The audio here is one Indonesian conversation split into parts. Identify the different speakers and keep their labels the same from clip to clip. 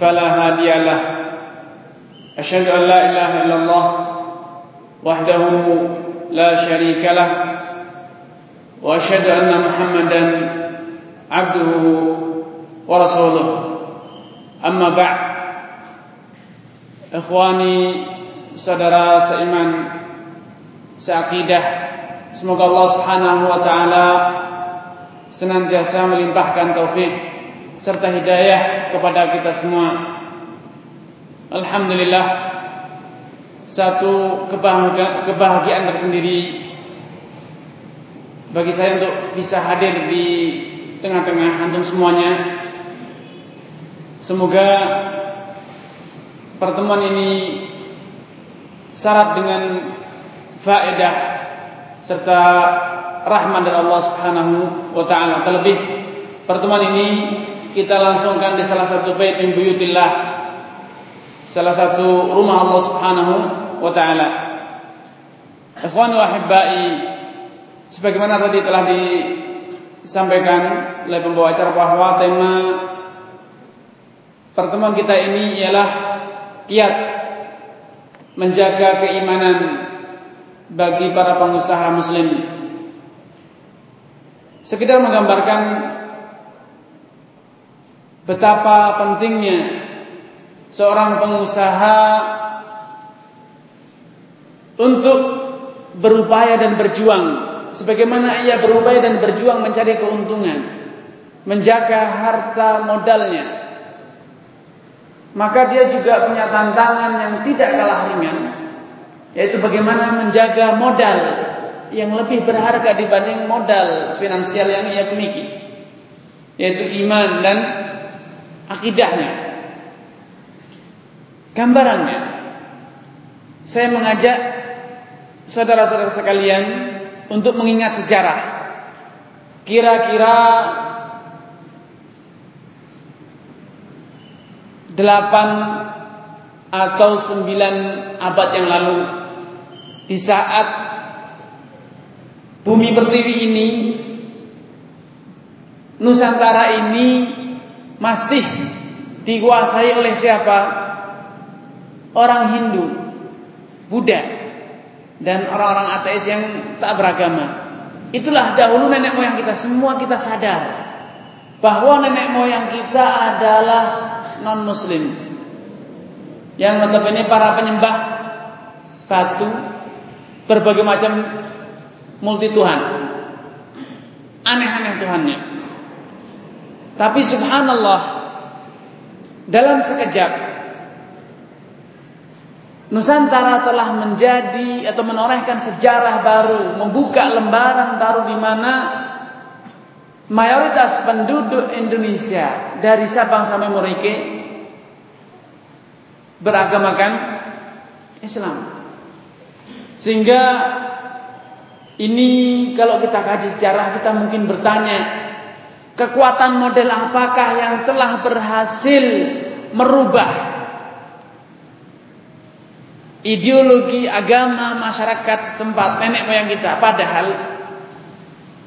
Speaker 1: فلا هادي له. أشهد أن لا إله إلا الله وحده لا شريك له. وأشهد أن محمدا عبده ورسوله. أما بعد إخواني سدرا سإيمان سعقيدة Semoga Allah Subhanahu wa taala senantiasa عن توفيق serta hidayah kepada kita semua. Alhamdulillah satu kebahagiaan tersendiri bagi saya untuk bisa hadir di tengah-tengah antum semuanya. Semoga pertemuan ini syarat dengan faedah serta rahmat dari Allah Subhanahu wa taala. Terlebih pertemuan ini kita langsungkan di salah satu bait min buyutillah. Salah satu rumah Allah Subhanahu wa taala. Ikhwan wa sebagaimana tadi telah disampaikan oleh pembawa acara bahwa tema pertemuan kita ini ialah kiat menjaga keimanan bagi para pengusaha muslim. Sekedar menggambarkan betapa pentingnya seorang pengusaha untuk berupaya dan berjuang sebagaimana ia berupaya dan berjuang mencari keuntungan, menjaga harta modalnya. Maka dia juga punya tantangan yang tidak kalah ringan yaitu bagaimana menjaga modal yang lebih berharga dibanding modal finansial yang ia miliki yaitu iman dan akidahnya. Gambarannya, saya mengajak saudara-saudara sekalian untuk mengingat sejarah. Kira-kira delapan atau sembilan abad yang lalu di saat bumi pertiwi ini Nusantara ini masih dikuasai oleh siapa? Orang Hindu, Buddha, dan orang-orang ateis yang tak beragama. Itulah dahulu nenek moyang kita. Semua kita sadar bahwa nenek moyang kita adalah non Muslim, yang notabene para penyembah batu, berbagai macam multi Tuhan, aneh-aneh Tuhannya. Tapi subhanallah dalam sekejap Nusantara telah menjadi atau menorehkan sejarah baru, membuka lembaran baru di mana mayoritas penduduk Indonesia dari Sabang sampai Merauke beragamakan Islam. Sehingga ini kalau kita kaji sejarah kita mungkin bertanya kekuatan model apakah yang telah berhasil merubah ideologi agama masyarakat setempat nenek moyang kita? Padahal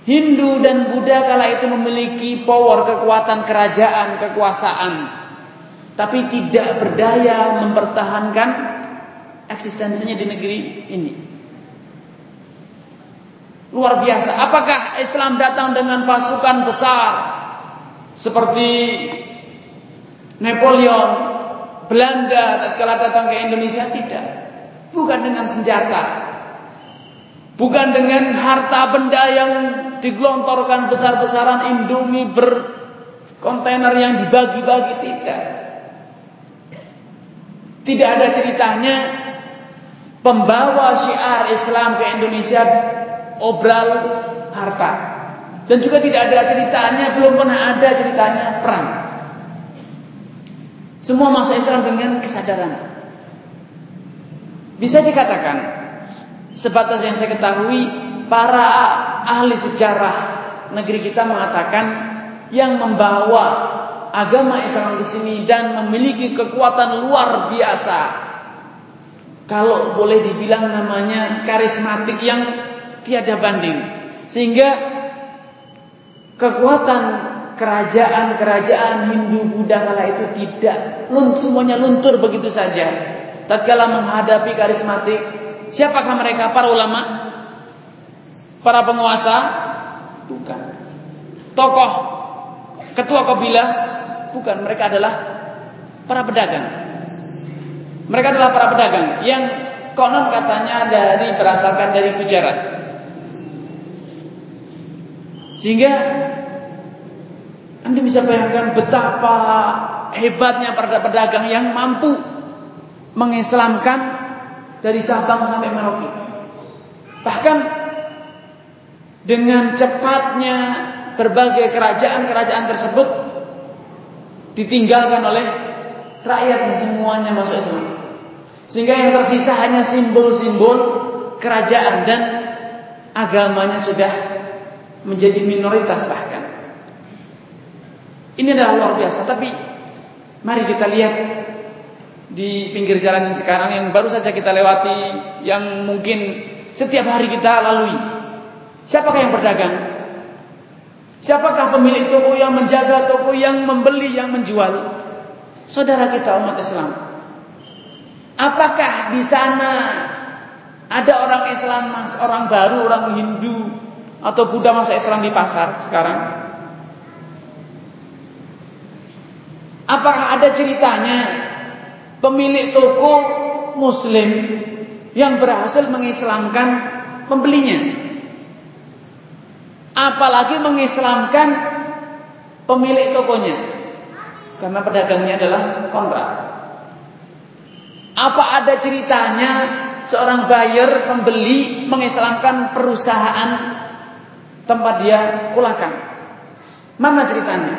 Speaker 1: Hindu dan Buddha kala itu memiliki power kekuatan kerajaan kekuasaan. Tapi tidak berdaya mempertahankan eksistensinya di negeri ini luar biasa. Apakah Islam datang dengan pasukan besar seperti Napoleon, Belanda tatkala datang ke Indonesia? Tidak. Bukan dengan senjata. Bukan dengan harta benda yang digelontorkan besar-besaran Indomie berkontainer yang dibagi-bagi tidak. Tidak ada ceritanya pembawa syiar Islam ke Indonesia obral harta. Dan juga tidak ada ceritanya, belum pernah ada ceritanya perang. Semua masuk Islam dengan kesadaran. Bisa dikatakan sebatas yang saya ketahui para ahli sejarah negeri kita mengatakan yang membawa agama Islam ke sini dan memiliki kekuatan luar biasa. Kalau boleh dibilang namanya karismatik yang tiada banding. Sehingga kekuatan kerajaan-kerajaan Hindu Buddha kala itu tidak semuanya luntur begitu saja. Tatkala menghadapi karismatik, siapakah mereka? Para ulama? Para penguasa? Bukan. Tokoh ketua kabilah? Bukan, mereka adalah para pedagang. Mereka adalah para pedagang yang konon katanya dari berasalkan dari Gujarat. Sehingga Anda bisa bayangkan betapa hebatnya para pedagang yang mampu mengislamkan dari Sabang sampai Merauke. Bahkan dengan cepatnya berbagai kerajaan-kerajaan tersebut ditinggalkan oleh rakyatnya semuanya masuk Islam. Sehingga yang tersisa hanya simbol-simbol kerajaan dan agamanya sudah menjadi minoritas bahkan. Ini adalah luar biasa, tapi mari kita lihat di pinggir jalan yang sekarang yang baru saja kita lewati, yang mungkin setiap hari kita lalui. Siapakah yang berdagang? Siapakah pemilik toko yang menjaga toko, yang membeli, yang menjual? Saudara kita umat Islam. Apakah di sana ada orang Islam, mas, orang baru, orang Hindu atau Buddha masa Islam di pasar sekarang? Apakah ada ceritanya pemilik toko muslim yang berhasil mengislamkan pembelinya. Apalagi mengislamkan pemilik tokonya. Karena pedagangnya adalah kontrak. Apa ada ceritanya seorang buyer pembeli mengislamkan perusahaan tempat dia kulakan? Mana ceritanya?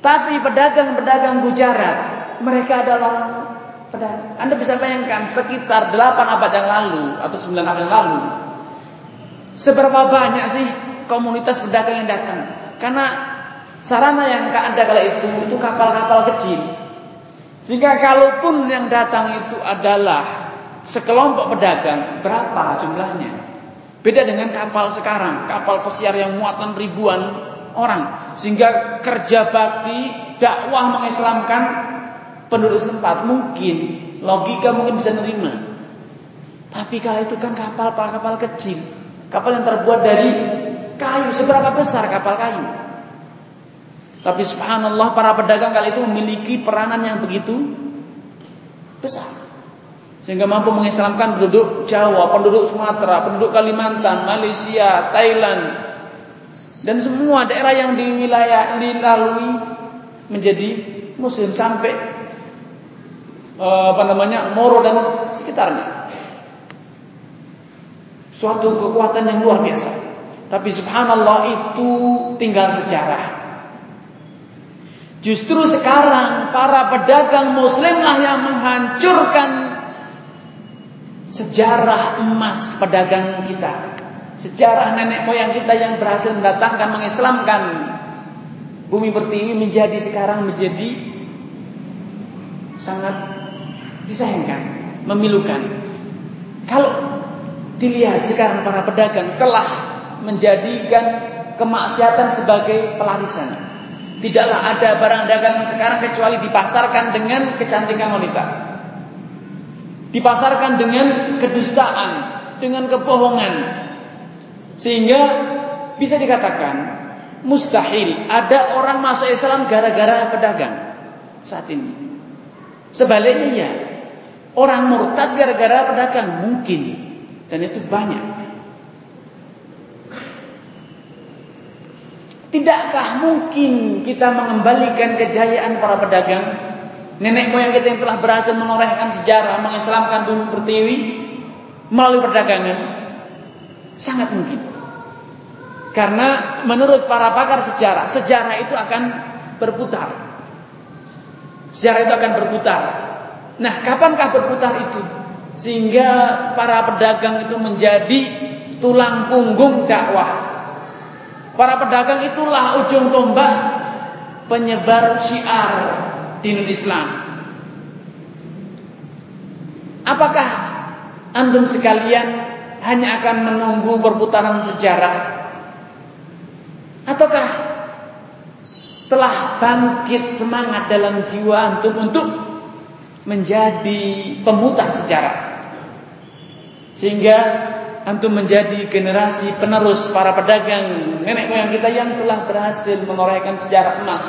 Speaker 1: Tapi pedagang-pedagang Gujarat mereka adalah pedagang. Anda bisa bayangkan sekitar 8 abad yang lalu atau 9 abad yang lalu. Seberapa banyak sih komunitas pedagang yang datang? Karena sarana yang ada kala itu itu kapal-kapal kecil. Sehingga kalaupun yang datang itu adalah sekelompok pedagang, berapa jumlahnya? Beda dengan kapal sekarang, kapal pesiar yang muatan ribuan orang. Sehingga kerja bakti, dakwah mengislamkan penduduk setempat mungkin logika mungkin bisa nerima. Tapi kalau itu kan kapal kapal kecil, kapal yang terbuat dari kayu. Seberapa besar kapal kayu? Tapi subhanallah para pedagang kali itu memiliki peranan yang begitu besar. Sehingga mampu mengislamkan penduduk Jawa, penduduk Sumatera, penduduk Kalimantan, Malaysia, Thailand dan semua daerah yang di wilayah dilalui menjadi muslim sampai Eh, apa namanya Moro dan sekitarnya. Suatu kekuatan yang luar biasa. Tapi subhanallah itu tinggal sejarah. Justru sekarang para pedagang muslimlah yang menghancurkan sejarah emas pedagang kita. Sejarah nenek moyang kita yang berhasil mendatangkan mengislamkan bumi pertiwi menjadi sekarang menjadi sangat disayangkan, memilukan. Kalau dilihat sekarang para pedagang telah menjadikan kemaksiatan sebagai pelarisan. Tidaklah ada barang dagangan sekarang kecuali dipasarkan dengan kecantikan wanita. Dipasarkan dengan kedustaan, dengan kebohongan. Sehingga bisa dikatakan mustahil ada orang masuk Islam gara-gara pedagang saat ini. Sebaliknya ya, Orang murtad gara-gara pedagang mungkin dan itu banyak. Tidakkah mungkin kita mengembalikan kejayaan para pedagang? Nenek moyang kita yang telah berhasil menorehkan sejarah, mengislamkan bumi pertiwi melalui perdagangan. Sangat mungkin. Karena menurut para pakar sejarah, sejarah itu akan berputar. Sejarah itu akan berputar. Nah, kapankah berputar itu? Sehingga para pedagang itu menjadi tulang punggung dakwah. Para pedagang itulah ujung tombak penyebar syiar dinul Islam. Apakah antum sekalian hanya akan menunggu perputaran sejarah? Ataukah telah bangkit semangat dalam jiwa antum untuk menjadi pemutar sejarah? Sehingga antum menjadi generasi penerus para pedagang nenek moyang kita yang telah berhasil menorehkan sejarah emas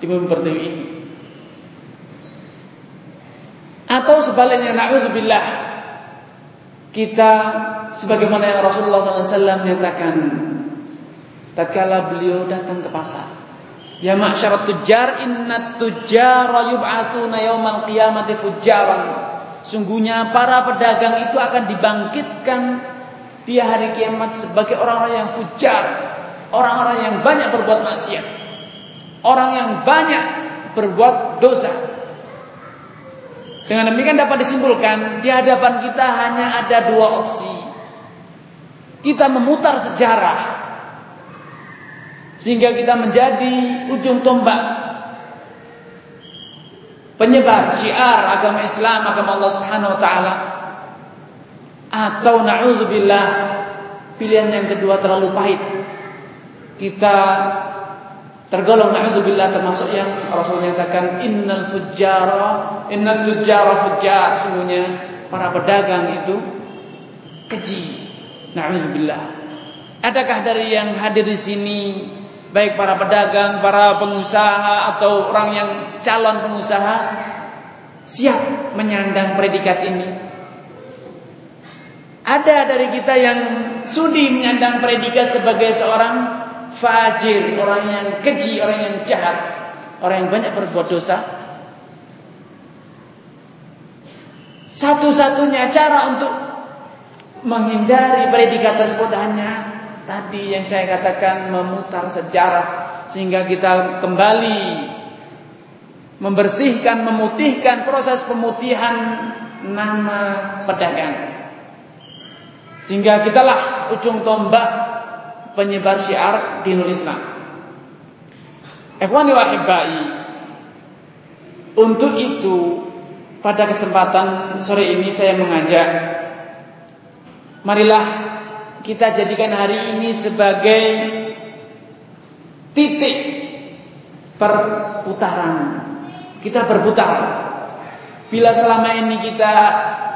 Speaker 1: di bumi pertiwi ini. Atau sebaliknya na'udzubillah kita sebagaimana yang Rasulullah SAW menyatakan tatkala beliau datang ke pasar ya ma'syarat tujjar inna tujjara yub'atuna yawmal qiyamati fujjaran sungguhnya para pedagang itu akan dibangkitkan di hari kiamat sebagai orang-orang yang fujar, orang-orang yang banyak berbuat maksiat, orang yang banyak berbuat dosa. Dengan demikian dapat disimpulkan di hadapan kita hanya ada dua opsi. Kita memutar sejarah sehingga kita menjadi ujung tombak penyebar syiar agama Islam, agama Allah Subhanahu wa taala atau na'udzubillah pilihan yang kedua terlalu pahit. Kita tergolong na'udzubillah termasuk yang Rasul nyatakan innal fujjara innal tujjara fujjar sungguhnya para pedagang itu keji. Na'udzubillah. Adakah dari yang hadir di sini baik para pedagang, para pengusaha atau orang yang calon pengusaha siap menyandang predikat ini? Ada dari kita yang sudi menyandang predikat sebagai seorang fajir, orang yang keji, orang yang jahat, orang yang banyak berbuat dosa. Satu-satunya cara untuk menghindari predikat tersebut hanya tadi yang saya katakan memutar sejarah sehingga kita kembali membersihkan, memutihkan proses pemutihan nama pedagang. Sehingga kitalah ujung tombak penyebar syiar di Islam. Ikhwani wa Untuk itu pada kesempatan sore ini saya mengajak marilah kita jadikan hari ini sebagai titik perputaran. Kita berputar. Bila selama ini kita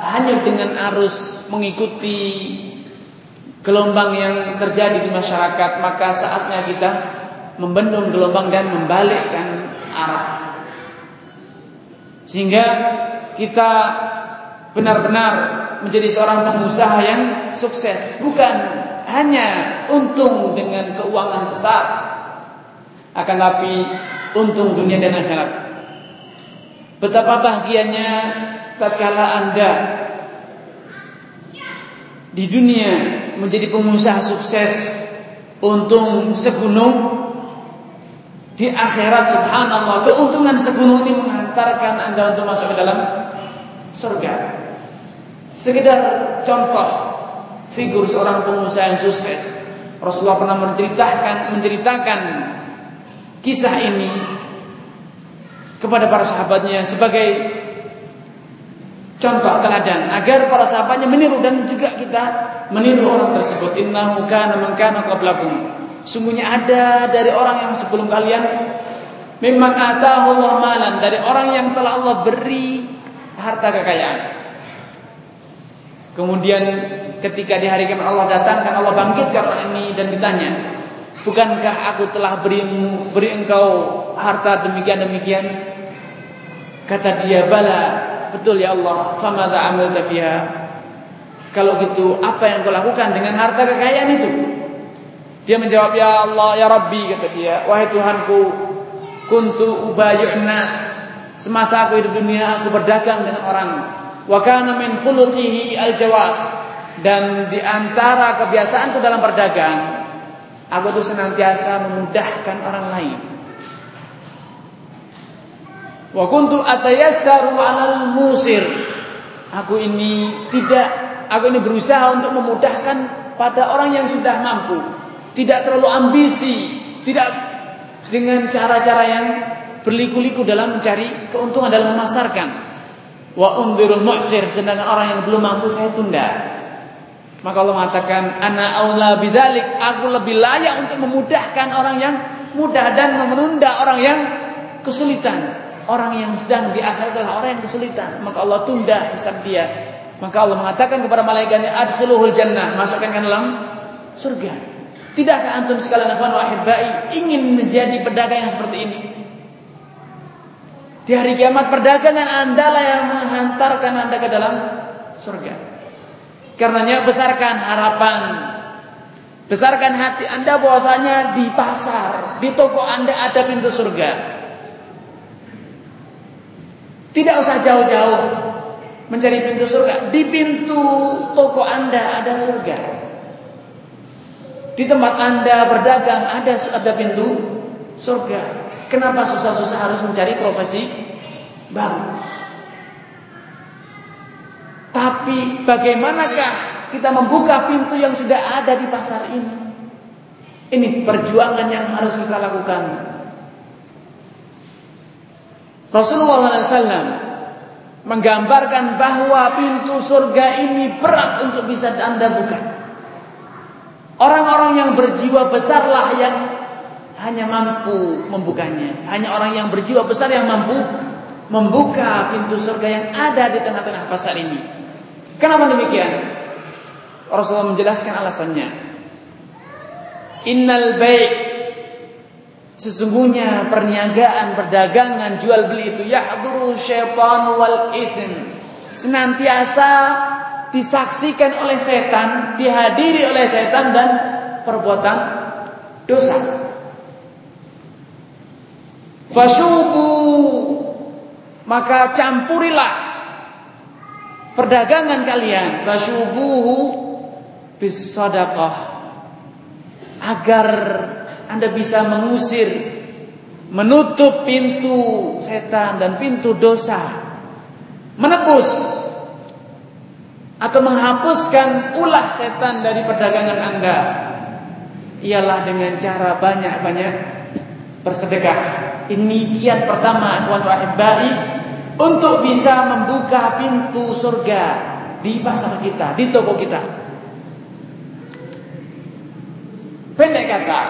Speaker 1: hanya dengan arus mengikuti gelombang yang terjadi di masyarakat, maka saatnya kita membendung gelombang dan membalikkan arah. Sehingga kita benar-benar menjadi seorang pengusaha yang sukses, bukan hanya untung dengan keuangan besar, akan tapi untung dunia dan akhirat. Betapa bahagianya tatkala Anda di dunia menjadi pengusaha sukses untung segunung di akhirat. Subhanallah keuntungan segunung ini menghantarkan anda untuk masuk ke dalam surga. Sekedar contoh figur seorang pengusaha yang sukses. Rasulullah pernah menceritakan menceritakan kisah ini kepada para sahabatnya sebagai contoh teladan agar para sahabatnya meniru dan juga kita meniru orang tersebut. Innahu kana man kana qablakum. Sungguhnya ada dari orang yang sebelum kalian memang atahu Allah malan dari orang yang telah Allah beri harta kekayaan. Kemudian ketika di hari kiamat Allah datangkan Allah bangkitkan orang ini dan ditanya bukankah aku telah beri beri engkau harta demikian demikian kata dia bala betul ya Allah, famadza amilta fiha? Kalau gitu, apa yang kau lakukan dengan harta kekayaan itu? Dia menjawab, "Ya Allah, ya Rabbi," kata dia, "Wahai Tuhanku, kuntu ubayyun nas." Semasa aku hidup dunia, aku berdagang dengan orang. Wa kana min khuluqihi al-jawas. Dan di antara kebiasaanku dalam berdagang, aku tuh senantiasa memudahkan orang lain. Wa kuntu atayassaru 'alal musir. Aku ini tidak aku ini berusaha untuk memudahkan pada orang yang sudah mampu. Tidak terlalu ambisi, tidak dengan cara-cara yang berliku-liku dalam mencari keuntungan dalam memasarkan. Wa undhirul mu'sir sedangkan orang yang belum mampu saya tunda. Maka Allah mengatakan ana aula bidzalik, aku lebih layak untuk memudahkan orang yang mudah dan menunda orang yang kesulitan. Orang yang sedang di akhir adalah orang yang kesulitan. Maka Allah tunda hisab dia. Maka Allah mengatakan kepada malaikatnya, adkhuluhul jannah, masukkan ke dalam surga. Tidakkah antum sekalian akhwan wa ingin menjadi pedagang yang seperti ini? Di hari kiamat perdagangan Anda lah yang menghantarkan Anda ke dalam surga. Karenanya besarkan harapan Besarkan hati Anda bahwasanya di pasar, di toko Anda ada pintu surga. Tidak usah jauh-jauh mencari pintu surga. Di pintu toko Anda ada surga. Di tempat Anda berdagang ada ada pintu surga. Kenapa susah-susah harus mencari profesi baru? Tapi bagaimanakah kita membuka pintu yang sudah ada di pasar ini? Ini perjuangan yang harus kita lakukan. Rasulullah SAW menggambarkan bahwa pintu surga ini berat untuk bisa anda buka. Orang-orang yang berjiwa besarlah yang hanya mampu membukanya. Hanya orang yang berjiwa besar yang mampu membuka pintu surga yang ada di tengah-tengah pasar ini. Kenapa demikian? Rasulullah menjelaskan alasannya. Innal baik Sesungguhnya perniagaan, perdagangan, jual beli itu yahduru syaitan wal ithim. Senantiasa disaksikan oleh setan, dihadiri oleh setan dan perbuatan dosa. Fasubu maka campurilah perdagangan kalian fasubuhu bis sadaqah agar anda bisa mengusir, menutup pintu setan dan pintu dosa. Menebus atau menghapuskan ulah setan dari perdagangan Anda ialah dengan cara banyak-banyak bersedekah. Ini kiat pertama ikhwan wa untuk bisa membuka pintu surga di pasar kita, di toko kita. Pendek kata,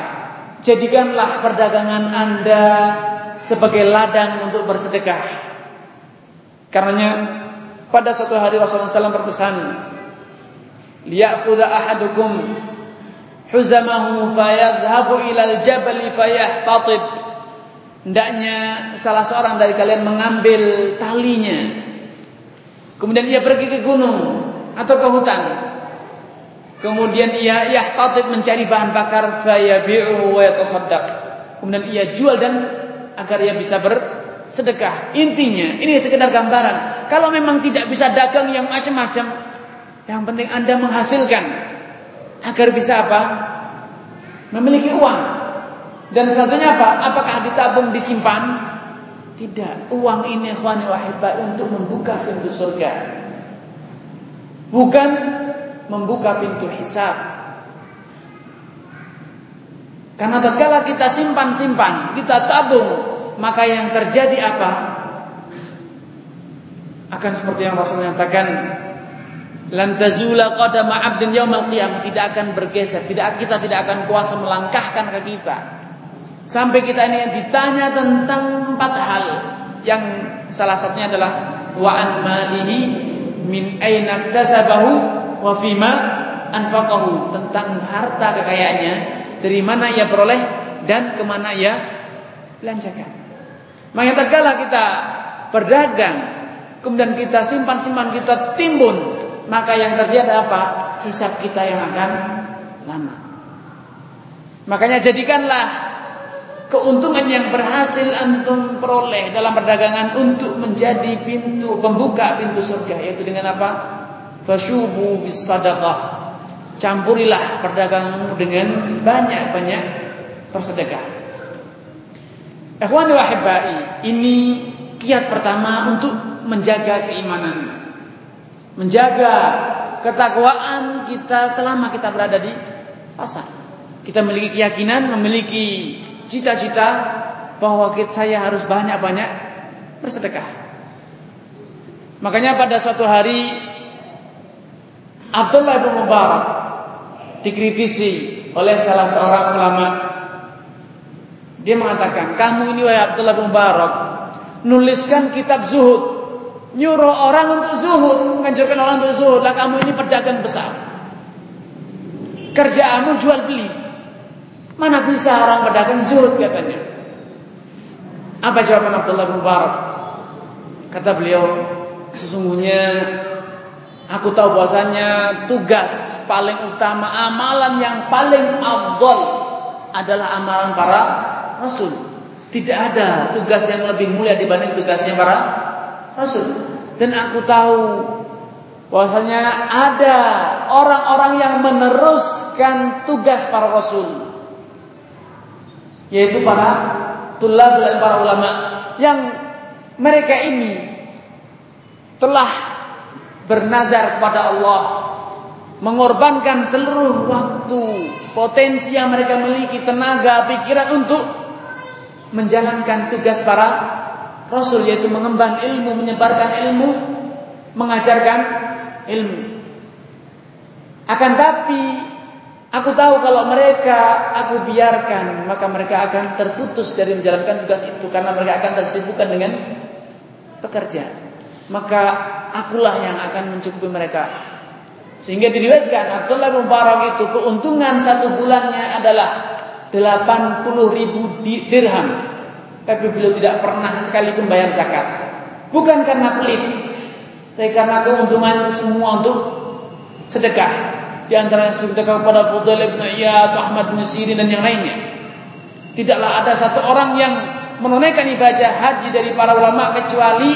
Speaker 1: Jadikanlah perdagangan Anda sebagai ladang untuk bersedekah. Karenanya pada suatu hari Rasulullah SAW berpesan, "Liya'khudha ahadukum huzamahu fayadhhabu ilal jabal fayahtatib." Hendaknya salah seorang dari kalian mengambil talinya. Kemudian ia pergi ke gunung atau ke hutan Kemudian ia yahtatib mencari bahan bakar fayabi'u wa yatasaddaq. Kemudian ia jual dan agar ia bisa bersedekah. Intinya, ini sekedar gambaran. Kalau memang tidak bisa dagang yang macam-macam, yang penting Anda menghasilkan agar bisa apa? Memiliki uang. Dan selanjutnya apa? Apakah ditabung, disimpan? Tidak. Uang ini ikhwani wahibah untuk membuka pintu surga. Bukan membuka pintu hisab. Karena tatkala kita simpan-simpan, kita tabung, maka yang terjadi apa? Akan seperti yang Rasul nyatakan, lan tazula qadama 'abdin yaumal qiyamah, tidak akan bergeser, tidak kita tidak akan kuasa melangkahkan kaki kita. Sampai kita ini ditanya tentang empat hal yang salah satunya adalah wa an malihi min aina tasabahu wa fima anfaqahu tentang harta kekayaannya dari mana ia peroleh dan ke mana ia belanjakan. Maka tatkala kita berdagang kemudian kita simpan-simpan kita timbun maka yang terjadi apa? Hisab kita yang akan lama. Makanya jadikanlah keuntungan yang berhasil antum peroleh dalam perdagangan untuk menjadi pintu pembuka pintu surga yaitu dengan apa? Fasyubu bis sadaqah. Campurilah perdaganganmu dengan banyak-banyak bersedekah. Ikhwani wa ini kiat pertama untuk menjaga keimanan. Menjaga ketakwaan kita selama kita berada di pasar. Kita memiliki keyakinan, memiliki cita-cita bahwa saya harus banyak-banyak bersedekah. Makanya pada suatu hari Abdullah bin Mubarak dikritisi oleh salah seorang ulama. Dia mengatakan, "Kamu ini wahai Abdullah bin Mubarak, nuliskan kitab zuhud, nyuruh orang untuk zuhud, menganjurkan orang untuk zuhud, lah kamu ini pedagang besar. Kerjaanmu jual beli. Mana bisa orang pedagang zuhud katanya. Apa jawaban Abdullah bin Mubarak? Kata beliau, sesungguhnya aku tahu bahwasanya tugas paling utama, amalan yang paling afdal adalah amalan para rasul. Tidak ada tugas yang lebih mulia dibanding tugasnya para rasul. Dan aku tahu bahwasanya ada orang-orang yang meneruskan tugas para rasul yaitu para tulab dan para ulama yang mereka ini telah bernazar kepada Allah mengorbankan seluruh waktu potensi yang mereka miliki tenaga pikiran untuk menjalankan tugas para rasul yaitu mengemban ilmu menyebarkan ilmu mengajarkan ilmu akan tapi Aku tahu kalau mereka aku biarkan, maka mereka akan terputus dari menjalankan tugas itu karena mereka akan tersibukkan dengan pekerja. Maka akulah yang akan mencukupi mereka. Sehingga diriwayatkan Abdullah bin Mubarak itu keuntungan satu bulannya adalah 80 ribu dirham. Tapi beliau tidak pernah sekalipun bayar zakat. Bukan karena pelit, tapi karena keuntungan itu semua untuk sedekah. Di antara yang sedekah kepada Fudail bin Iyad, Ahmad bin Sirin dan yang lainnya. Tidaklah ada satu orang yang menunaikan ibadah haji dari para ulama kecuali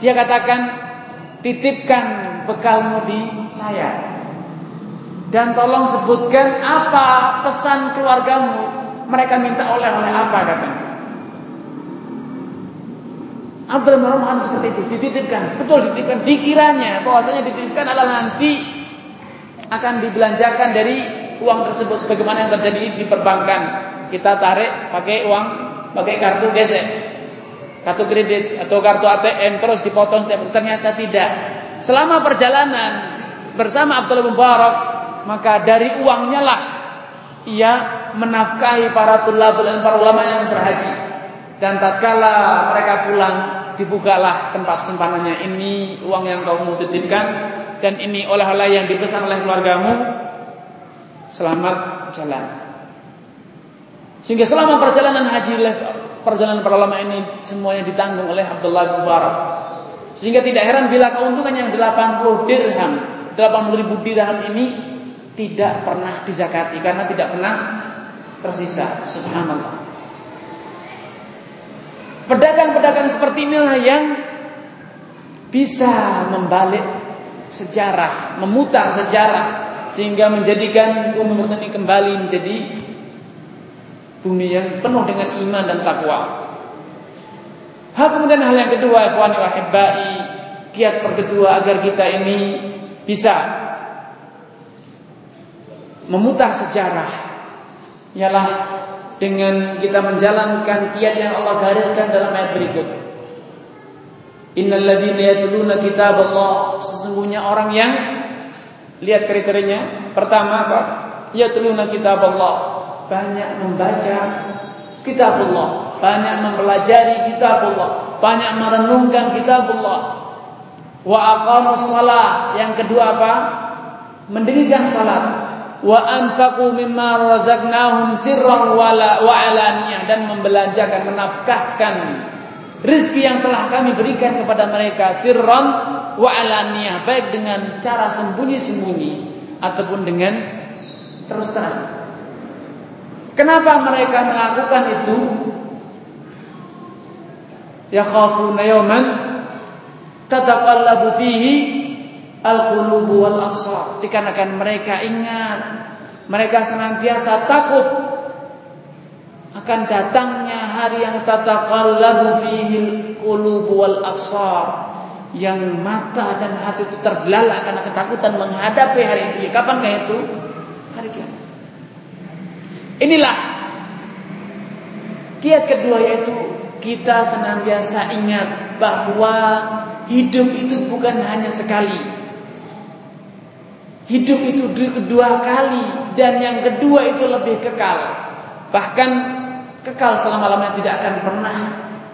Speaker 1: dia katakan titipkan bekalmu di saya. Dan tolong sebutkan apa pesan keluargamu. Mereka minta oleh-oleh apa katanya. Abdul Rahman seperti itu dititipkan, betul dititipkan. Dikiranya bahwasanya dititipkan adalah nanti akan dibelanjakan dari uang tersebut sebagaimana yang terjadi di perbankan. Kita tarik pakai uang, pakai kartu gesek, kartu kredit atau kartu ATM terus dipotong. Ternyata tidak. Selama perjalanan bersama Abdullah Mubarak, maka dari uangnya lah ia menafkahi para tulabul dan para ulama yang berhaji. Dan tatkala mereka pulang, dibukalah tempat simpanannya. Ini uang yang kau titipkan dan ini oleh-oleh yang dipesan oleh keluargamu selamat jalan sehingga selama perjalanan haji perjalanan para ulama ini semuanya ditanggung oleh Abdullah bin Mubarak. Sehingga tidak heran bila keuntungan yang 80 dirham 80 ribu dirham ini tidak pernah dizakati karena tidak pernah tersisa. Subhanallah. Pedagang-pedagang seperti inilah yang bisa membalik sejarah, memutar sejarah sehingga menjadikan bumi ini kembali menjadi bumi yang penuh dengan iman dan takwa. Hal kemudian hal yang kedua, ikhwani wa hibbai, kiat kedua agar kita ini bisa memutar sejarah. Ialah dengan kita menjalankan kiat yang Allah gariskan dalam ayat berikut. Innal ladzina yatluna kitab Allah sesungguhnya orang yang lihat kriterianya. Pertama apa? Yatluna kitab banyak membaca kitab Allah banyak mempelajari kitab Allah banyak merenungkan kitab Allah wa aqamus shalah yang kedua apa? Mendirikan salat. Wa anfaqu mimma razaqnahum sirran wa alaniyah. Dan membelanjakan menafkahkan Rizki yang telah kami berikan kepada mereka sirron wa alaniyah. Baik dengan cara sembunyi-sembunyi ataupun dengan terus terang. Kenapa mereka melakukan itu? Ya khafuna yawman tataqallabu fihi al-qulubu wal absar. Dikarenakan mereka ingat mereka senantiasa takut akan datangnya hari yang tataqallabu fihi qulub wal absar yang mata dan hati itu terbelalak karena ketakutan menghadapi hari. Ya, kapankah itu? Hari kiamat. Inilah kiat kedua yaitu kita senantiasa ingat bahwa hidup itu bukan hanya sekali. Hidup itu kedua kali dan yang kedua itu lebih kekal. Bahkan kekal selama-lamanya tidak akan pernah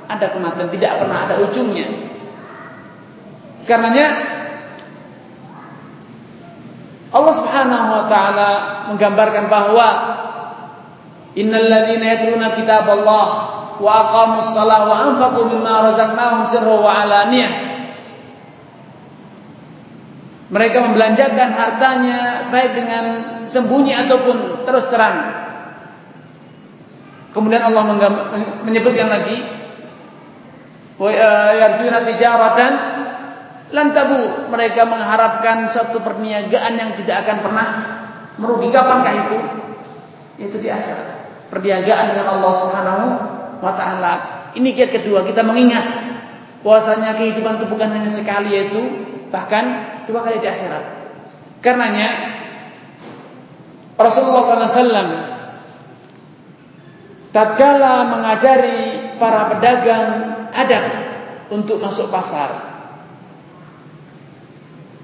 Speaker 1: ada kematian, tidak pernah ada ujungnya. Karenanya Allah Subhanahu wa taala menggambarkan bahwa innal ladzina yatluna kitaballah wa aqamus shalah wa anfaqu mimma razaqnahum sirran wa alaniyah. Mereka membelanjakan hartanya baik dengan sembunyi ataupun terus terang. Kemudian Allah menyebutkan lagi eh, yarjuna tijaratan lan tabu. Mereka mengharapkan satu perniagaan yang tidak akan pernah merugi. Kapankah itu? Itu di akhirat perniagaan dengan Allah Subhanahu wa taala ini kiat kedua kita mengingat bahwasanya kehidupan itu bukan hanya sekali yaitu bahkan dua kali di akhirat. Karenanya Rasulullah SAW tatkala mengajari para pedagang adab untuk masuk pasar.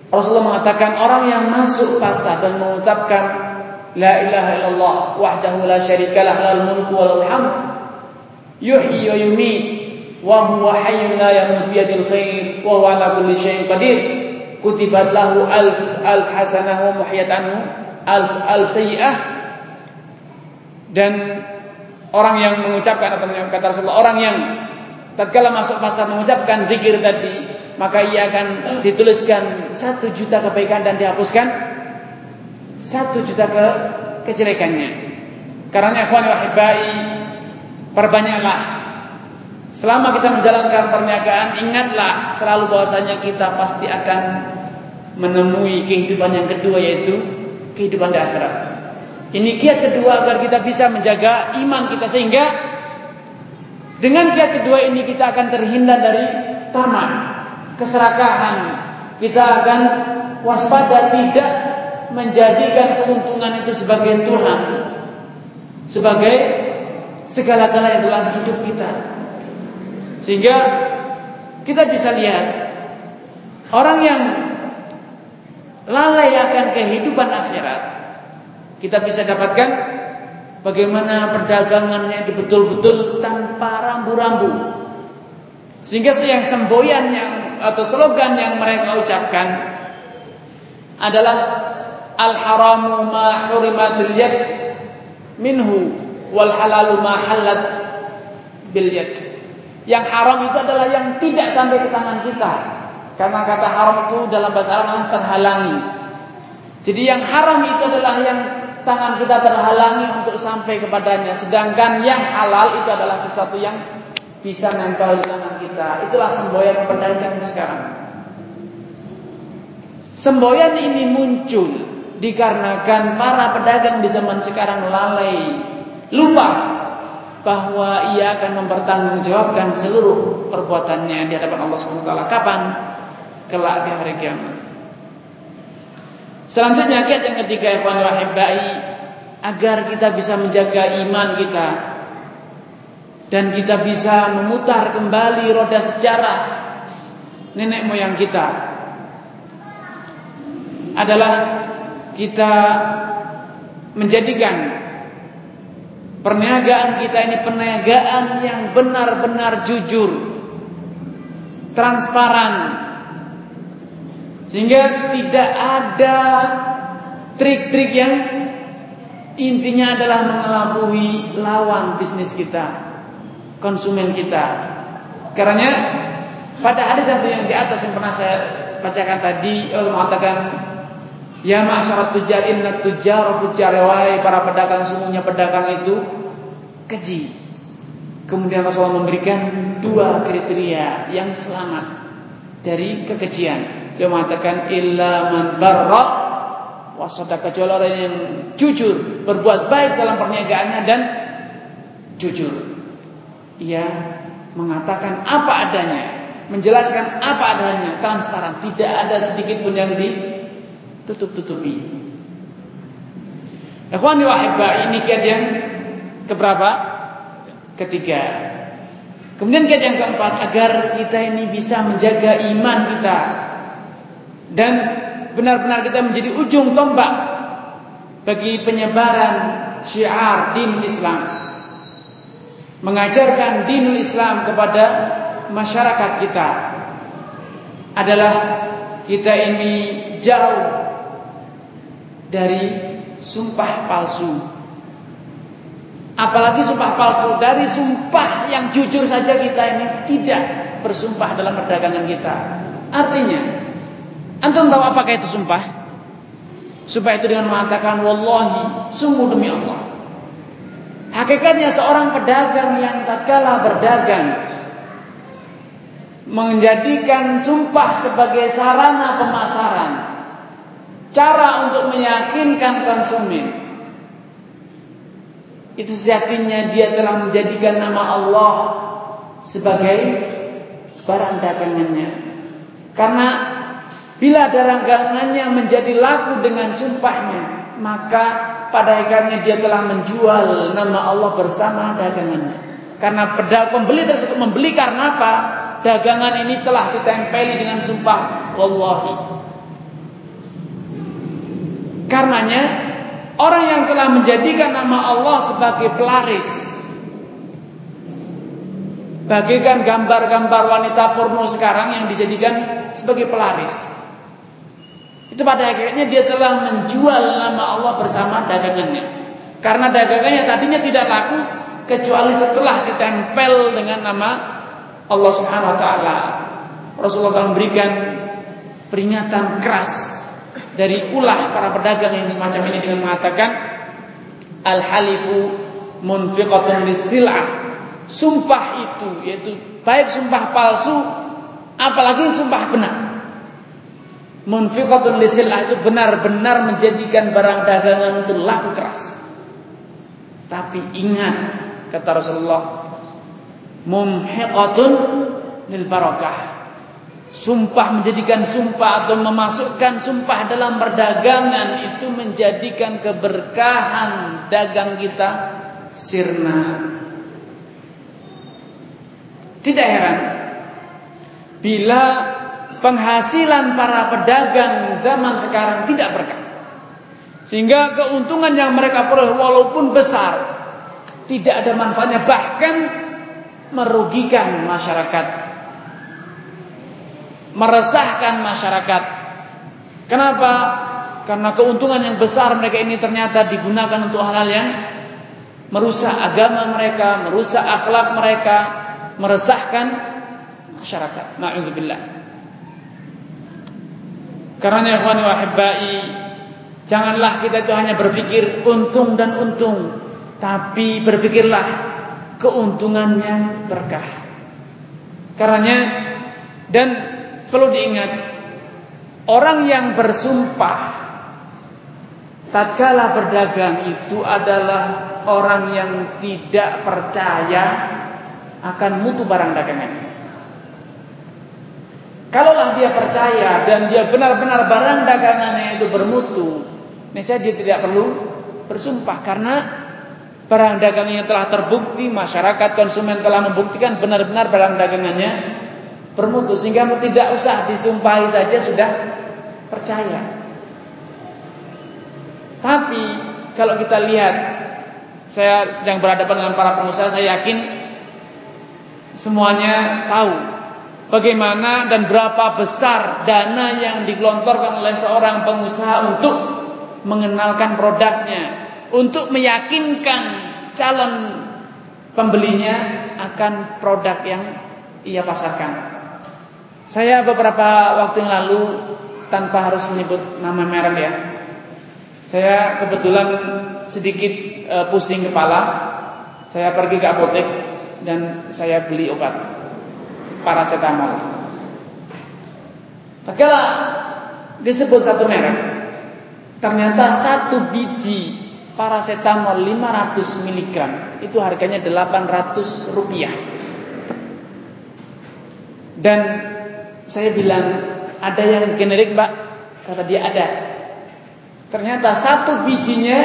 Speaker 1: Rasulullah mengatakan orang yang masuk pasar dan mengucapkan La ilaha illallah wahdahu la syarikalah lahul mulku wa lahul hamd. Yuhyi wa yumiit wa huwa hayyun la yamut bi yadil khair wa huwa ala kulli syai'in qadir. Kutibat lahu alf alf hasanah wa muhyat anhu alf dan orang yang mengucapkan atau kata Rasulullah orang yang tatkala masuk pasar mengucapkan zikir tadi maka ia akan dituliskan satu juta kebaikan dan dihapuskan satu juta ke kejelekannya karena ikhwan wahibai perbanyaklah Selama kita menjalankan perniagaan, ingatlah selalu bahwasanya kita pasti akan menemui kehidupan yang kedua yaitu kehidupan di akhirat. Ini kiat kedua agar kita bisa menjaga iman kita sehingga dengan kiat kedua ini kita akan terhindar dari tamak, keserakahan. Kita akan waspada tidak menjadikan keuntungan itu sebagai Tuhan, sebagai segala-galanya dalam hidup kita. Sehingga kita bisa lihat orang yang lalai akan kehidupan akhirat, kita bisa dapatkan bagaimana perdagangannya itu betul-betul tanpa rambu-rambu. Sehingga yang semboyan yang atau slogan yang mereka ucapkan adalah al haramu ma hurimatil yad minhu wal halalu ma halat bil yad. Yang haram itu adalah yang tidak sampai ke tangan kita. Karena kata haram itu dalam bahasa Arab terhalangi. Jadi yang haram itu adalah yang tangan kita terhalangi untuk sampai kepadanya. Sedangkan yang halal itu adalah sesuatu yang bisa nempel di tangan kita. Itulah semboyan pedagang sekarang. Semboyan ini muncul dikarenakan para pedagang di zaman sekarang lalai, lupa bahwa ia akan mempertanggungjawabkan seluruh perbuatannya di hadapan Allah Subhanahu. Kapan? Kelak di hari kiamat. Selanjutnya kiat yang ketiga ikhwan rahibai agar kita bisa menjaga iman kita dan kita bisa memutar kembali roda sejarah nenek moyang kita adalah kita menjadikan Perniagaan kita ini perniagaan yang benar-benar jujur, transparan, sehingga tidak ada trik-trik yang intinya adalah mengelabui lawan bisnis kita, konsumen kita. Karena pada hadis yang di atas yang pernah saya bacakan tadi, Allah mengatakan Ya masyarakat tujar inna tujar fujar wahai para pedagang semuanya pedagang itu keji. Kemudian Rasulullah memberikan dua kriteria yang selamat dari kekejian. Dia mengatakan illa man barra wasada kecuali yang jujur, berbuat baik dalam perniagaannya dan jujur. Ia mengatakan apa adanya, menjelaskan apa adanya, transparan, tidak ada sedikit pun yang ditutup-tutupi. Ikhwani wa ini kiat yang keberapa? Ketiga. Kemudian kiat yang keempat agar kita ini bisa menjaga iman kita dan benar-benar kita menjadi ujung tombak bagi penyebaran syiar din Islam. Mengajarkan dinul Islam kepada masyarakat kita adalah kita ini jauh dari sumpah palsu. Apalagi sumpah palsu dari sumpah yang jujur saja kita ini tidak bersumpah dalam perdagangan kita. Artinya, antum tahu apakah itu sumpah? Supaya itu dengan mengatakan wallahi, sungguh demi Allah. Hakikatnya seorang pedagang yang tatkala berdagang menjadikan sumpah sebagai sarana pemasaran, cara untuk meyakinkan konsumen. Itu sejatinya dia telah menjadikan nama Allah sebagai barang dagangannya. Karena Bila dagangannya menjadi laku dengan sumpahnya, maka pada akhirnya dia telah menjual nama Allah bersama dagangannya. Karena pembeli tersebut membeli karena apa? Dagangan ini telah ditempeli dengan sumpah wallahi. Karenanya orang yang telah menjadikan nama Allah sebagai pelaris Bagikan gambar-gambar wanita porno sekarang yang dijadikan sebagai pelaris itu pada akhirnya dia telah menjual nama Allah bersama dagangannya. Karena dagangannya tadinya tidak laku kecuali setelah ditempel dengan nama Allah Subhanahu wa taala. Rasulullah telah memberikan peringatan keras dari ulah para pedagang yang semacam ini dengan mengatakan al-halifu munfiqatun lisil'ah. Sumpah itu yaitu baik sumpah palsu apalagi sumpah benar munfiqatun lisillah itu benar-benar menjadikan barang dagangan itu laku keras. Tapi ingat kata Rasulullah, mumhiqatun lil barakah. Sumpah menjadikan sumpah atau memasukkan sumpah dalam perdagangan itu menjadikan keberkahan dagang kita sirna. Tidak heran bila penghasilan para pedagang zaman sekarang tidak berkah. Sehingga keuntungan yang mereka peroleh walaupun besar tidak ada manfaatnya bahkan merugikan masyarakat. Meresahkan masyarakat. Kenapa? Karena keuntungan yang besar mereka ini ternyata digunakan untuk hal-hal yang merusak agama mereka, merusak akhlak mereka, meresahkan masyarakat. Na'udzubillah. Karena ikhwani wa hibbai Janganlah kita itu hanya berpikir untung dan untung Tapi berpikirlah keuntungan yang berkah Karena Dan perlu diingat Orang yang bersumpah Tatkala berdagang itu adalah orang yang tidak percaya akan mutu barang dagangannya. Kalaulah dia percaya dan dia benar-benar barang dagangannya itu bermutu, niscaya dia tidak perlu bersumpah karena barang dagangannya telah terbukti, masyarakat konsumen telah membuktikan benar-benar barang dagangannya bermutu sehingga tidak usah disumpahi saja sudah percaya. Tapi kalau kita lihat saya sedang berhadapan dengan para pengusaha, saya yakin semuanya tahu Bagaimana dan berapa besar dana yang digelontorkan oleh seorang pengusaha untuk mengenalkan produknya, untuk meyakinkan calon pembelinya akan produk yang ia pasarkan. Saya beberapa waktu yang lalu tanpa harus menyebut nama merek ya. Saya kebetulan sedikit e, pusing kepala. Saya pergi ke apotek dan saya beli obat paracetamol. Tatkala disebut satu merek, ternyata satu biji paracetamol 500 mg itu harganya 800 rupiah. Dan saya bilang ada yang generik mbak, kata dia ada. Ternyata satu bijinya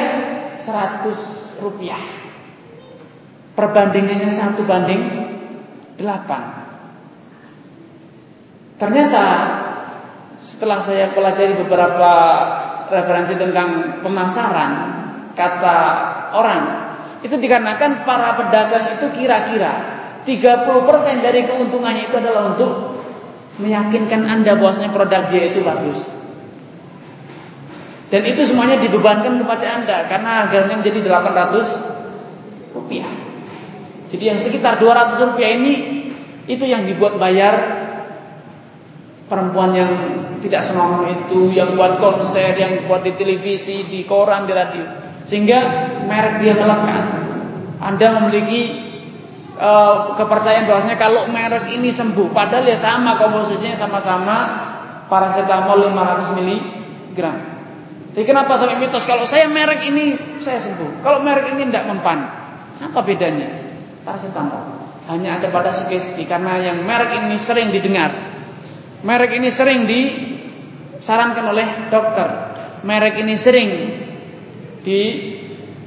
Speaker 1: 100 rupiah. Perbandingannya satu banding 8. Ternyata setelah saya pelajari beberapa referensi tentang pemasaran kata orang itu dikarenakan para pedagang itu kira-kira 30% dari keuntungannya itu adalah untuk meyakinkan Anda bahwasanya produk dia itu bagus. Dan itu semuanya dibebankan kepada Anda karena harganya menjadi 800 rupiah. Jadi yang sekitar 200 rupiah ini itu yang dibuat bayar perempuan yang tidak senonoh itu, yang buat konser, yang buat di televisi, di koran, di radio. Sehingga merek dia melekat. Anda memiliki uh, kepercayaan bahwasanya kalau merek ini sembuh, padahal ya sama komposisinya sama-sama paracetamol 500 mg. Jadi kenapa sampai mitos kalau saya merek ini saya sembuh, kalau merek ini tidak mempan? Apa bedanya? Paracetamol hanya ada pada sugesti karena yang merek ini sering didengar, merek ini sering disarankan oleh dokter, merek ini sering di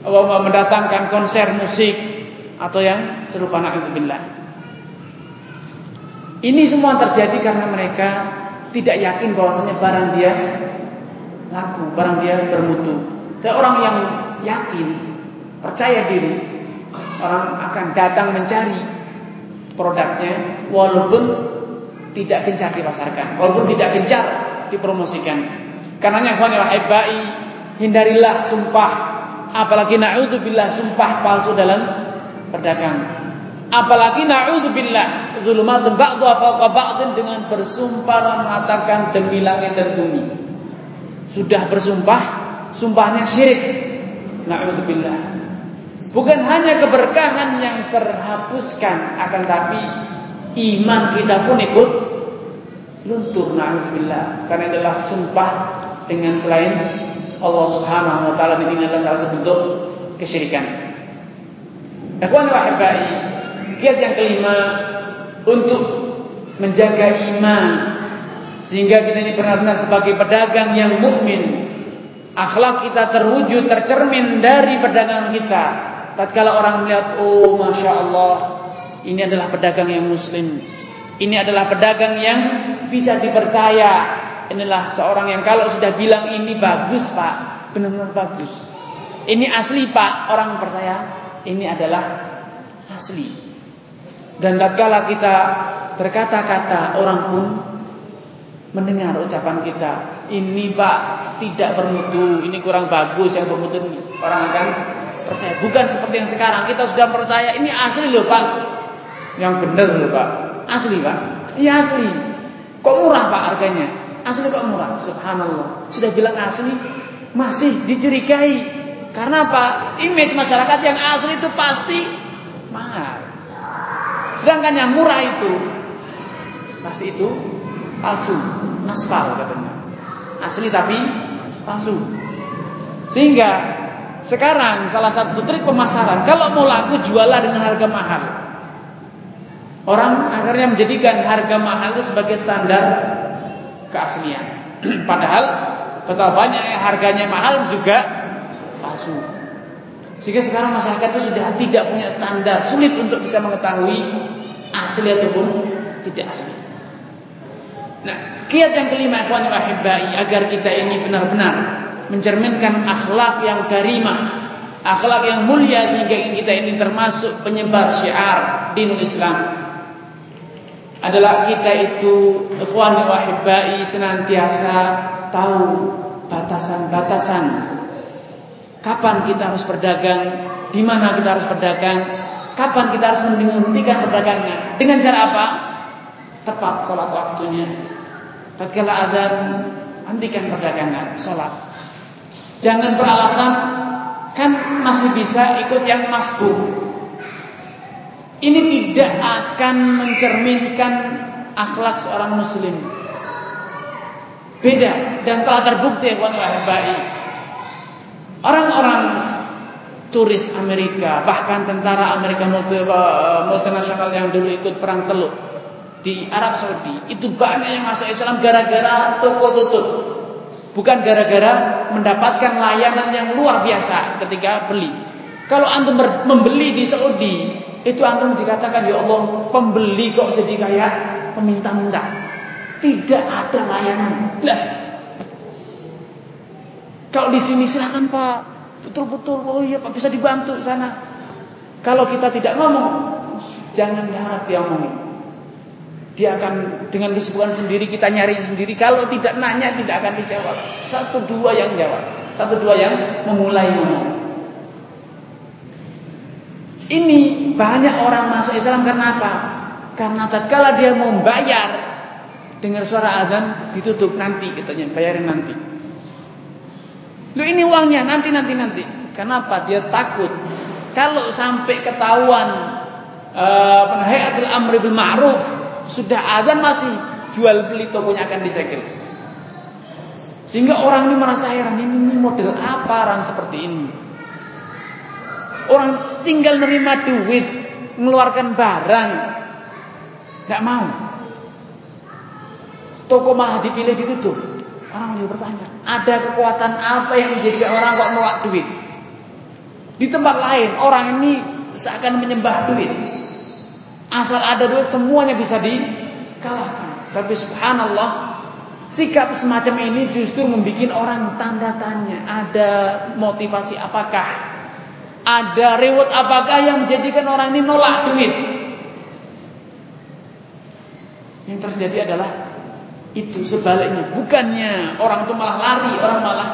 Speaker 1: mendatangkan konser musik atau yang serupa na'udzubillah. Ini semua terjadi karena mereka tidak yakin bahwasanya barang dia laku, barang dia bermutu. Dan orang yang yakin, percaya diri, orang akan datang mencari produknya walaupun tidak gencar dipasarkan, walaupun tidak gencar dipromosikan. Karenanya ikhwan wahibai, hindarilah sumpah, apalagi na'udzubillah sumpah palsu dalam perdagangan. Apalagi na'udzubillah zulumatun ba'du fawqa ba'din dengan bersumpah mengatakan demi langit dan bumi. Sudah bersumpah, sumpahnya syirik. Na'udzubillah. Bukan hanya keberkahan yang terhapuskan akan tapi iman kita pun ikut luntur na'udzubillah karena adalah sumpah dengan selain Allah Subhanahu wa taala dan ini adalah salah satu bentuk kesyirikan. Ikhwan wa kiat yang kelima untuk menjaga iman sehingga kita ini benar-benar sebagai pedagang yang mukmin. Akhlak kita terwujud, tercermin dari perdagangan kita. Tatkala orang melihat, oh masya Allah, ini adalah pedagang yang muslim. Ini adalah pedagang yang bisa dipercaya. Inilah seorang yang kalau sudah bilang ini bagus pak, benar-benar bagus. Ini asli pak, orang percaya ini adalah asli. Dan tatkala kita berkata-kata, orang pun mendengar ucapan kita. Ini pak tidak bermutu, ini kurang bagus yang bermutu ini. Orang akan percaya. Bukan seperti yang sekarang kita sudah percaya ini asli loh pak. Yang benar loh pak, asli pak. Iya asli. Kok murah pak harganya? Asli kok murah? Subhanallah. Sudah bilang asli, masih dicurigai. Karena apa? Image masyarakat yang asli itu pasti mahal. Sedangkan yang murah itu pasti itu palsu, naspal katanya. Asli tapi palsu. Sehingga sekarang salah satu trik pemasaran, kalau mau laku jualah dengan harga mahal. Orang akhirnya menjadikan harga mahal itu sebagai standar keaslian. Padahal betapa banyak yang harganya mahal juga palsu. Sehingga sekarang masyarakat itu sudah tidak punya standar, sulit untuk bisa mengetahui asli ataupun tidak asli. Nah, kiat yang kelima ikhwan wahibai agar kita ini benar-benar mencerminkan akhlak yang karimah, akhlak yang mulia sehingga kita ini termasuk penyebar syiar dinul Islam adalah kita itu ikhwan wahibai senantiasa tahu batasan-batasan kapan kita harus berdagang, di mana kita harus berdagang, kapan kita harus menghentikan perdagangan. Dengan cara apa? Tepat sholat waktunya. Tatkala adzan, hentikan perdagangan, sholat. Jangan beralasan kan masih bisa ikut yang masbuk. Ini tidak akan mencerminkan akhlak seorang muslim. Beda dan telah terbukti ya baik. Orang-orang turis Amerika, bahkan tentara Amerika multi, multinasional yang dulu ikut perang teluk. di Arab Saudi itu banyak yang masuk Islam gara-gara toko tutup. Bukan gara-gara mendapatkan layanan yang luar biasa ketika beli. Kalau antum membeli di Saudi, itu antum dikatakan ya Allah, pembeli kok jadi kayak peminta-minta. Tidak ada layanan. Plus. Kalau di sini silakan Pak, betul-betul oh iya Pak bisa dibantu sana. Kalau kita tidak ngomong, jangan harap dia ngomong. Dia akan dengan kesibukan sendiri kita nyari sendiri. Kalau tidak nanya tidak akan dijawab. Satu dua yang jawab. Satu dua yang memulai ngomong. Ini banyak orang masuk Islam karena apa? Karena tatkala dia mau bayar dengar suara azan ditutup nanti katanya bayarin nanti. Lu ini uangnya nanti nanti nanti. Kenapa? Dia takut kalau sampai ketahuan uh, Hayatul Amri bil Ma'ruf sudah azan masih jual beli tokonya akan disegel. Sehingga orang ini merasa heran ini model apa orang seperti ini. Orang tinggal nerima duit, mengeluarkan barang, nggak mau. Toko mah dipilih ditutup. Orang mulai bertanya, ada kekuatan apa yang menjadikan orang kok menolak duit? Di tempat lain orang ini seakan menyembah duit. Asal ada duit semuanya bisa dikalahkan. Tapi subhanallah, sikap semacam ini justru membuat orang tanda tanya. Ada motivasi apakah? Ada reward apakah yang menjadikan orang ini nolak duit? Yang terjadi adalah itu sebaliknya. Bukannya orang itu malah lari, orang malah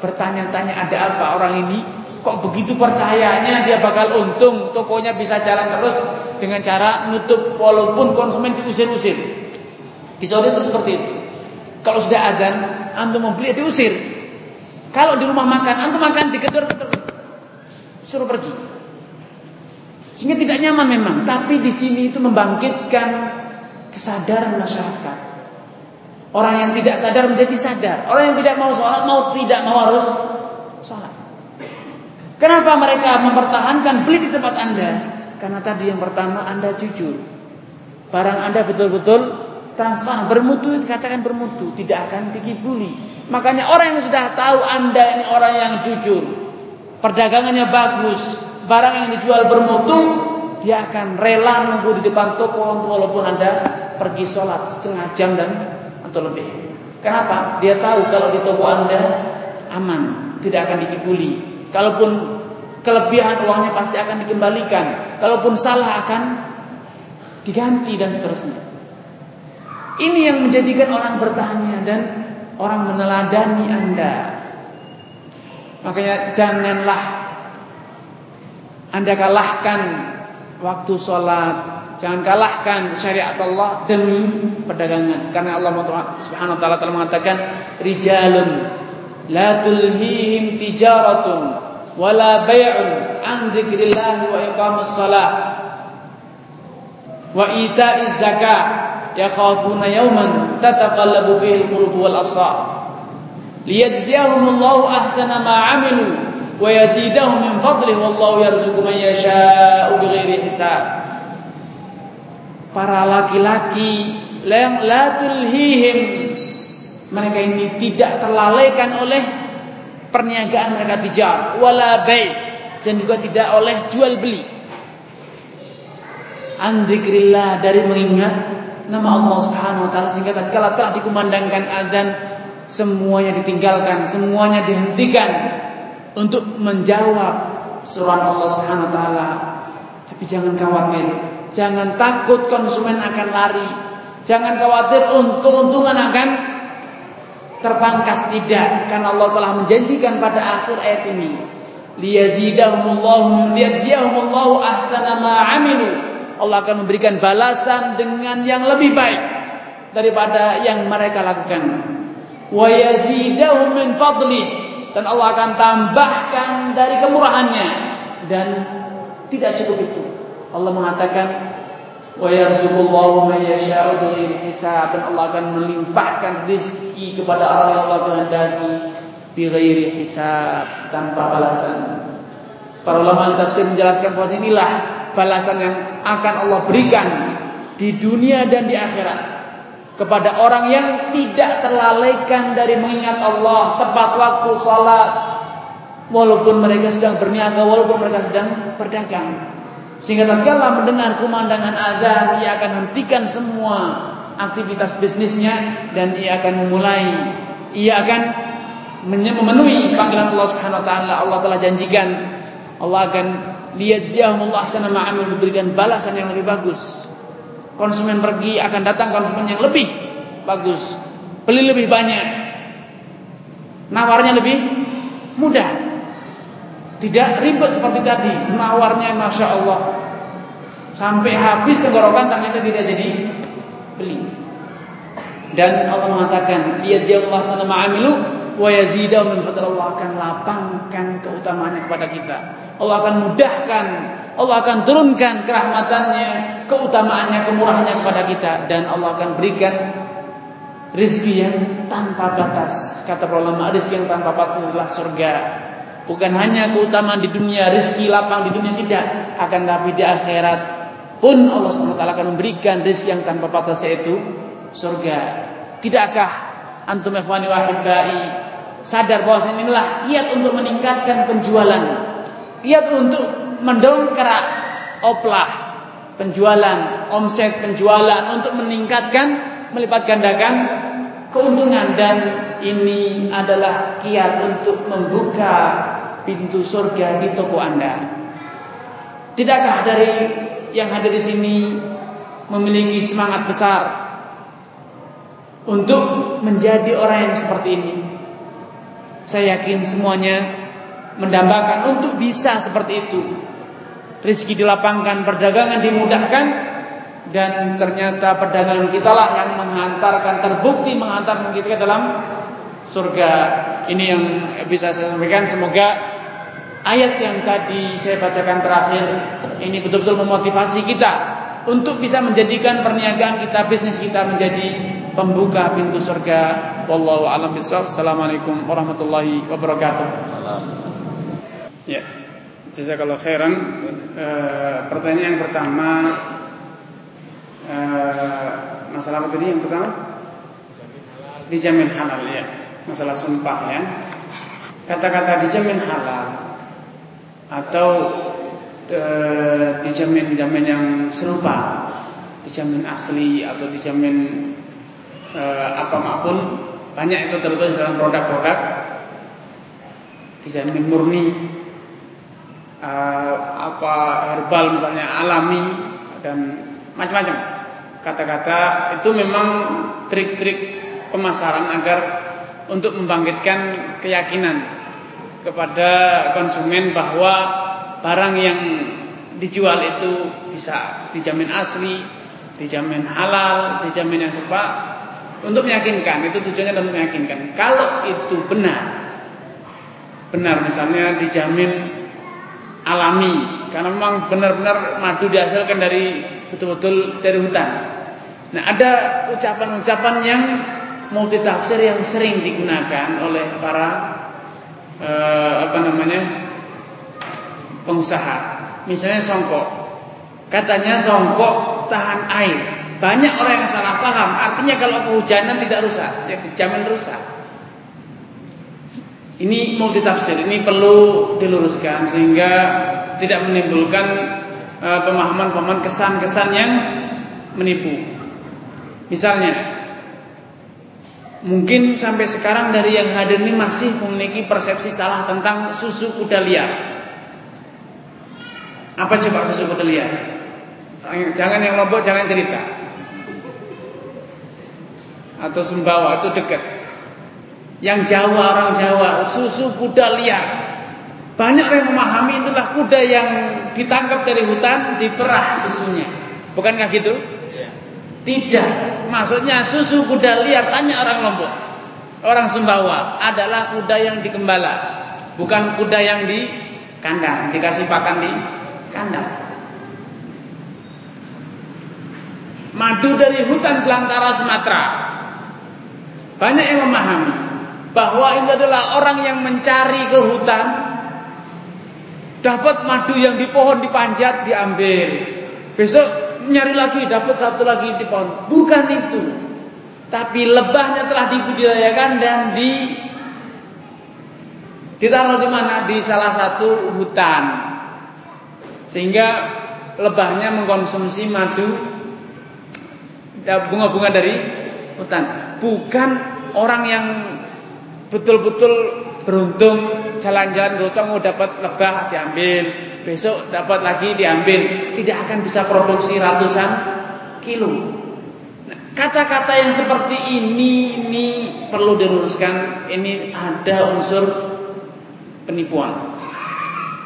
Speaker 1: bertanya-tanya ada apa orang ini? Kok begitu percayanya dia bakal untung? Tokonya bisa jalan terus dengan cara nutup walaupun konsumen diusir-usir. Di Saudi itu seperti itu. Kalau sudah ada antum membeli diusir. Kalau di rumah makan antum makan digedor-gedor suruh pergi. Sehingga tidak nyaman memang. Tapi di sini itu membangkitkan kesadaran masyarakat orang yang tidak sadar menjadi sadar orang yang tidak mau sholat mau tidak mau harus sholat Kenapa mereka mempertahankan beli di tempat Anda? Karena tadi yang pertama Anda jujur. Barang Anda betul-betul transparan, bermutu dikatakan bermutu, tidak akan dikibuli. Makanya orang yang sudah tahu Anda ini orang yang jujur, perdagangannya bagus, barang yang dijual bermutu, dia akan rela nunggu di depan toko walaupun Anda pergi sholat setengah jam dan atau lebih. Kenapa? Dia tahu kalau di toko Anda aman, tidak akan dikibuli. Kalaupun kelebihan uangnya pasti akan dikembalikan. Kalaupun salah akan diganti dan seterusnya. Ini yang menjadikan orang bertanya dan orang meneladani Anda. Makanya janganlah Anda kalahkan waktu sholat. Jangan kalahkan syariat Allah demi perdagangan. Karena Allah Subhanahu wa taala telah mengatakan rijalun la tulhihim tijaratun wala bai'un an dzikrillah wa iqamus salah wa ita'iz zakah yakhafuna yawman tataqallabu fihi al-qulub wal absar liyajziyahumullahu ahsana ma 'amilu wa yazidahum min fadlihi wallahu yarzuqu man yasha'u bighairi hisab para laki-laki yang la tulhihim. Mereka ini tidak terlalaikan oleh perniagaan mereka tijar wala bai dan juga tidak oleh jual beli. Andikrillah dari mengingat nama Allah Subhanahu wa taala sehingga tatkala telah dikumandangkan azan semuanya ditinggalkan semuanya dihentikan untuk menjawab surat Allah Subhanahu wa taala. Tapi jangan khawatir jangan takut konsumen akan lari. Jangan khawatir untuk untungan akan terpangkas. Tidak karena Allah telah menjanjikan pada akhir ayat ini. Liyazidahumullahu ahsana ma amilu. Allah akan memberikan balasan dengan yang lebih baik daripada yang mereka lakukan. Wa yazidahum min fadli. Dan Allah akan tambahkan dari kemurahannya. Dan tidak cukup itu Allah mengatakan wa yarzuqullahu man yasha'u Allah akan melimpahkan rezeki kepada orang yang Allah kehendaki bighairi hisab tanpa balasan. Para ulama tafsir menjelaskan bahwa inilah balasan yang akan Allah berikan di dunia dan di akhirat kepada orang yang tidak terlalaikan dari mengingat Allah tepat waktu salat. Walaupun mereka sedang berniaga walaupun mereka sedang berdagang sehingga tatkala mendengar kumandangan azan ia akan hentikan semua aktivitas bisnisnya dan ia akan memulai. Ia akan memenuhi panggilan Allah Subhanahu wa taala. Allah telah janjikan Allah akan lihat ziyahumullah sana ma'amil memberikan balasan yang lebih bagus. Konsumen pergi akan datang konsumen yang lebih bagus. Beli lebih banyak. Nawarnya lebih mudah tidak ribet seperti tadi nawarnya masya Allah. Sampai habis tenggorokan ternyata tidak jadi beli. Dan Allah mengatakan lihat Allah sana ma'amilu wa yazidahu min Allah akan lapangkan keutamaannya kepada kita. Allah akan mudahkan Allah akan turunkan kerahmatannya, keutamaannya, kemurahannya kepada kita. Dan Allah akan berikan rizki yang tanpa batas. Kata para ulama, rizki yang tanpa batas adalah surga. Bukan hanya keutamaan di dunia, rizki lapang di dunia tidak, akan tapi di akhirat pun Allah SWT akan memberikan rizki yang tanpa batas yaitu surga. Tidakkah antum ikhwani wahibai sadar bahwa inilah kiat untuk meningkatkan penjualan, kiat untuk mendongkrak oplah penjualan, omset penjualan untuk meningkatkan melipat gandakan keuntungan. Dan ini adalah kiat untuk membuka pintu surga di toko Anda. Tidakkah dari yang hadir di sini memiliki semangat besar untuk menjadi orang yang seperti ini? Saya yakin semuanya mendambakan untuk bisa seperti itu rezeki dilapangkan, perdagangan dimudahkan dan ternyata perdagangan kita lah yang menghantarkan terbukti menghantarkan kita ke dalam surga. Ini yang bisa saya sampaikan semoga ayat yang tadi saya bacakan terakhir ini betul-betul memotivasi kita untuk bisa menjadikan perniagaan kita, bisnis kita menjadi pembuka pintu surga. Wallahu a'lam bishawab. Assalamualaikum warahmatullahi wabarakatuh. Ya. Jazakallah khairan. E, pertanyaan yang pertama e, masalah apa tadi yang pertama? Dijamin halal ya. Masalah sumpah ya. Kata-kata dijamin halal atau e, dijamin-jamin yang serupa, dijamin asli atau dijamin e, apa maupun banyak itu tertulis dalam produk-produk dijamin murni uh, apa herbal misalnya alami dan macam-macam. Kata-kata itu memang trik-trik pemasaran agar untuk membangkitkan keyakinan kepada konsumen bahwa barang yang dijual itu bisa dijamin asli, dijamin halal, dijamin yang serupa untuk meyakinkan itu tujuannya adalah meyakinkan kalau itu benar benar misalnya dijamin alami karena memang benar-benar madu dihasilkan dari betul-betul dari hutan. Nah, ada ucapan-ucapan yang multi tafsir yang sering digunakan oleh para eh, apa namanya? pengusaha. Misalnya songkok. Katanya songkok tahan air. Banyak orang yang salah paham. Artinya kalau kehujanan tidak rusak, ya dijamin rusak. Ini multi tafsir, ini perlu diluruskan sehingga tidak menimbulkan uh, pemahaman-pemahaman kesan-kesan yang menipu. Misalnya, mungkin sampai sekarang dari yang hadir ini masih memiliki persepsi salah tentang susu kuda liar. Apa coba susu kuda liar? Jangan yang lombok, jangan cerita. Atau sembawa itu dekat. Yang Jawa orang Jawa susu kuda liar. Banyak yang memahami itulah kuda yang ditangkap dari hutan diperah susunya. Bukankah gitu? Tidak. Maksudnya susu kuda liar tanya orang Lombok. Orang Sumbawa adalah kuda yang dikembala, bukan kuda yang di kandang, dikasih pakan di kandang. Madu dari hutan belantara Sumatera. Banyak yang memahami bahwa ini adalah orang yang mencari ke hutan dapat madu yang di pohon dipanjat diambil besok nyari lagi dapat satu lagi di pohon. Bukan itu. Tapi lebahnya telah dibudidayakan dan di ditaruh di mana? Di salah satu hutan. Sehingga lebahnya mengkonsumsi madu bunga-bunga dari hutan. Bukan orang yang betul-betul beruntung jalan-jalan hutan mau dapat lebah diambil, besok dapat lagi diambil, tidak akan bisa produksi ratusan kilo. Kata-kata yang seperti ini ini perlu diluruskan, ini ada unsur penipuan.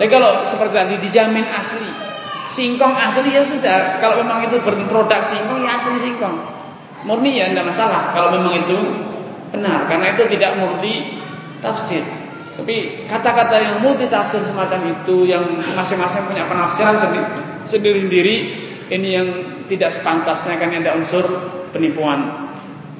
Speaker 1: Tapi kalau seperti tadi dijamin asli, singkong asli ya sudah. Kalau memang itu berproduk singkong ya asli singkong, murni ya tidak masalah. Kalau memang itu benar, karena itu tidak murni tafsir. Tapi kata-kata yang multi tafsir semacam itu yang masing-masing punya penafsiran sendiri-sendiri ini yang tidak sepantasnya kan ada unsur penipuan.